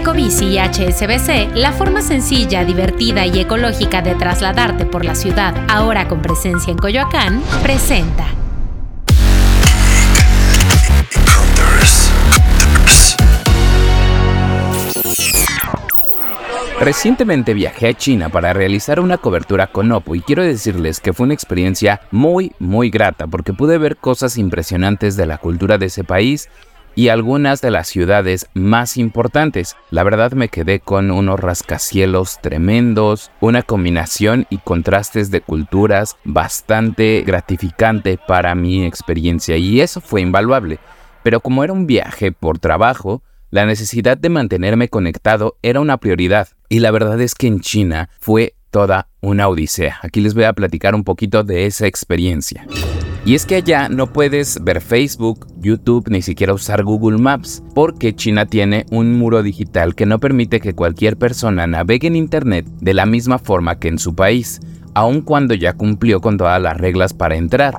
Ecobici y HSBC, la forma sencilla, divertida y ecológica de trasladarte por la ciudad, ahora con presencia en Coyoacán, presenta. Recientemente viajé a China para realizar una cobertura con Oppo y quiero decirles que fue una experiencia muy muy grata porque pude ver cosas impresionantes de la cultura de ese país y algunas de las ciudades más importantes. La verdad me quedé con unos rascacielos tremendos, una combinación y contrastes de culturas bastante gratificante para mi experiencia y eso fue invaluable. Pero como era un viaje por trabajo, la necesidad de mantenerme conectado era una prioridad y la verdad es que en China fue toda una odisea. Aquí les voy a platicar un poquito de esa experiencia. Y es que allá no puedes ver Facebook, YouTube, ni siquiera usar Google Maps, porque China tiene un muro digital que no permite que cualquier persona navegue en Internet de la misma forma que en su país, aun cuando ya cumplió con todas las reglas para entrar.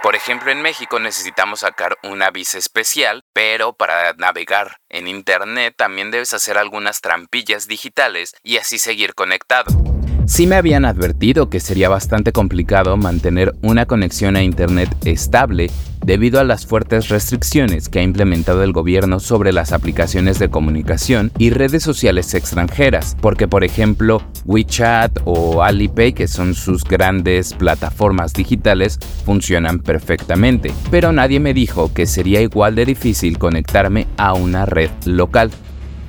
Por ejemplo, en México necesitamos sacar una visa especial, pero para navegar en Internet también debes hacer algunas trampillas digitales y así seguir conectado. Sí me habían advertido que sería bastante complicado mantener una conexión a Internet estable debido a las fuertes restricciones que ha implementado el gobierno sobre las aplicaciones de comunicación y redes sociales extranjeras, porque por ejemplo WeChat o Alipay, que son sus grandes plataformas digitales, funcionan perfectamente, pero nadie me dijo que sería igual de difícil conectarme a una red local.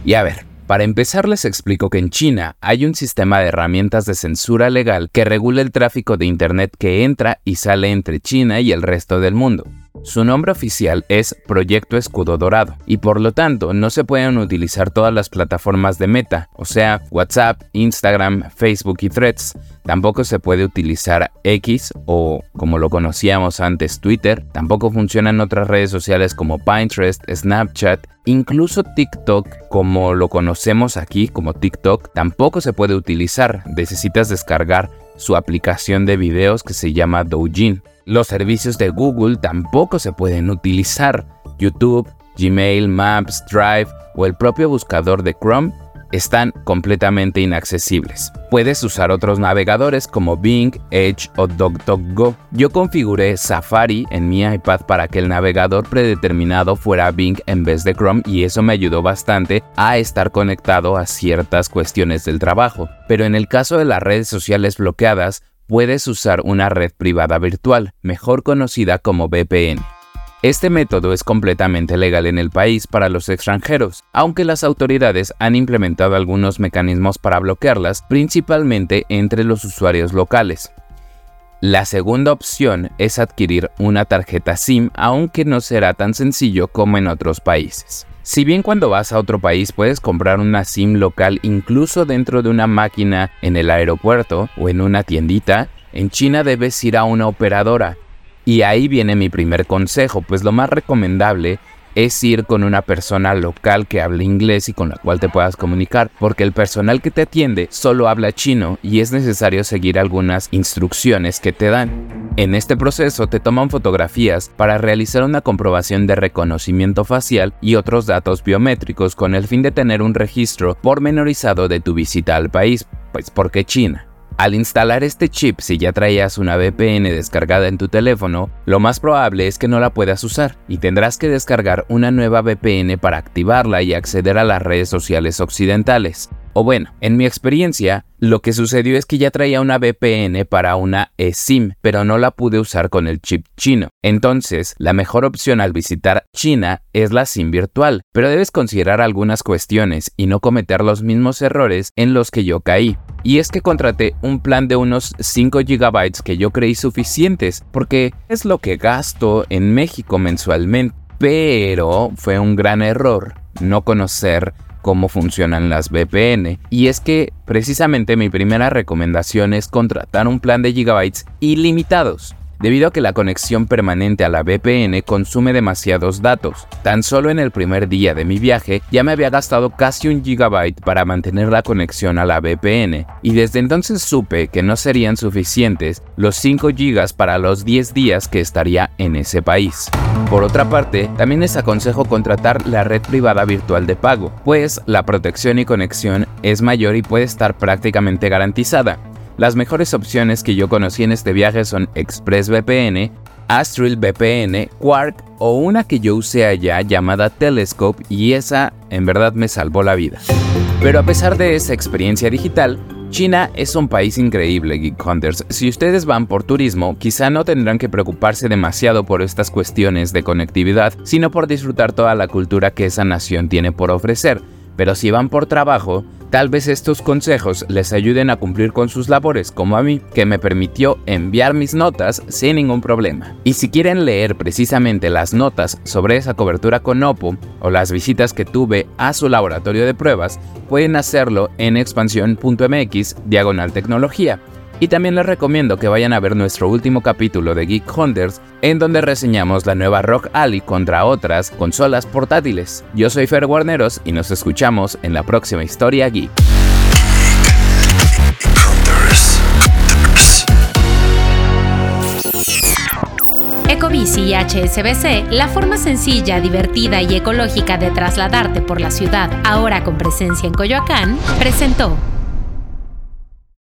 Y a ver, para empezar les explico que en China hay un sistema de herramientas de censura legal que regula el tráfico de Internet que entra y sale entre China y el resto del mundo. Su nombre oficial es Proyecto Escudo Dorado y por lo tanto no se pueden utilizar todas las plataformas de Meta, o sea, WhatsApp, Instagram, Facebook y Threads. Tampoco se puede utilizar X o como lo conocíamos antes Twitter. Tampoco funcionan otras redes sociales como Pinterest, Snapchat, incluso TikTok como lo conocemos aquí como TikTok. Tampoco se puede utilizar. Necesitas descargar su aplicación de videos que se llama Douyin. Los servicios de Google tampoco se pueden utilizar. YouTube, Gmail, Maps, Drive o el propio buscador de Chrome están completamente inaccesibles. Puedes usar otros navegadores como Bing, Edge o DuckDuckGo. Yo configuré Safari en mi iPad para que el navegador predeterminado fuera Bing en vez de Chrome y eso me ayudó bastante a estar conectado a ciertas cuestiones del trabajo. Pero en el caso de las redes sociales bloqueadas, puedes usar una red privada virtual, mejor conocida como VPN. Este método es completamente legal en el país para los extranjeros, aunque las autoridades han implementado algunos mecanismos para bloquearlas, principalmente entre los usuarios locales. La segunda opción es adquirir una tarjeta SIM, aunque no será tan sencillo como en otros países. Si bien cuando vas a otro país puedes comprar una SIM local incluso dentro de una máquina en el aeropuerto o en una tiendita, en China debes ir a una operadora. Y ahí viene mi primer consejo, pues lo más recomendable es ir con una persona local que hable inglés y con la cual te puedas comunicar, porque el personal que te atiende solo habla chino y es necesario seguir algunas instrucciones que te dan. En este proceso te toman fotografías para realizar una comprobación de reconocimiento facial y otros datos biométricos con el fin de tener un registro pormenorizado de tu visita al país, pues porque China. Al instalar este chip, si ya traías una VPN descargada en tu teléfono, lo más probable es que no la puedas usar y tendrás que descargar una nueva VPN para activarla y acceder a las redes sociales occidentales. O bueno, en mi experiencia, lo que sucedió es que ya traía una VPN para una eSIM, pero no la pude usar con el chip chino. Entonces, la mejor opción al visitar China es la SIM virtual, pero debes considerar algunas cuestiones y no cometer los mismos errores en los que yo caí. Y es que contraté un plan de unos 5 GB que yo creí suficientes, porque es lo que gasto en México mensualmente. Pero fue un gran error no conocer cómo funcionan las VPN. Y es que precisamente mi primera recomendación es contratar un plan de gigabytes ilimitados debido a que la conexión permanente a la VPN consume demasiados datos. Tan solo en el primer día de mi viaje ya me había gastado casi un gigabyte para mantener la conexión a la VPN y desde entonces supe que no serían suficientes los 5 gigas para los 10 días que estaría en ese país. Por otra parte, también les aconsejo contratar la red privada virtual de pago, pues la protección y conexión es mayor y puede estar prácticamente garantizada. Las mejores opciones que yo conocí en este viaje son ExpressVPN, Astral VPN, Quark o una que yo usé allá llamada Telescope y esa en verdad me salvó la vida. Pero a pesar de esa experiencia digital, China es un país increíble, Geek Hunters. Si ustedes van por turismo, quizá no tendrán que preocuparse demasiado por estas cuestiones de conectividad, sino por disfrutar toda la cultura que esa nación tiene por ofrecer. Pero si van por trabajo, Tal vez estos consejos les ayuden a cumplir con sus labores como a mí, que me permitió enviar mis notas sin ningún problema. Y si quieren leer precisamente las notas sobre esa cobertura con Oppo o las visitas que tuve a su laboratorio de pruebas, pueden hacerlo en expansión.mx diagonal tecnología. Y también les recomiendo que vayan a ver nuestro último capítulo de Geek Hunters, en donde reseñamos la nueva Rock Alley contra otras consolas portátiles. Yo soy Fer Guarneros y nos escuchamos en la próxima historia Geek. Ecobici y HSBC, la forma sencilla, divertida y ecológica de trasladarte por la ciudad, ahora con presencia en Coyoacán, presentó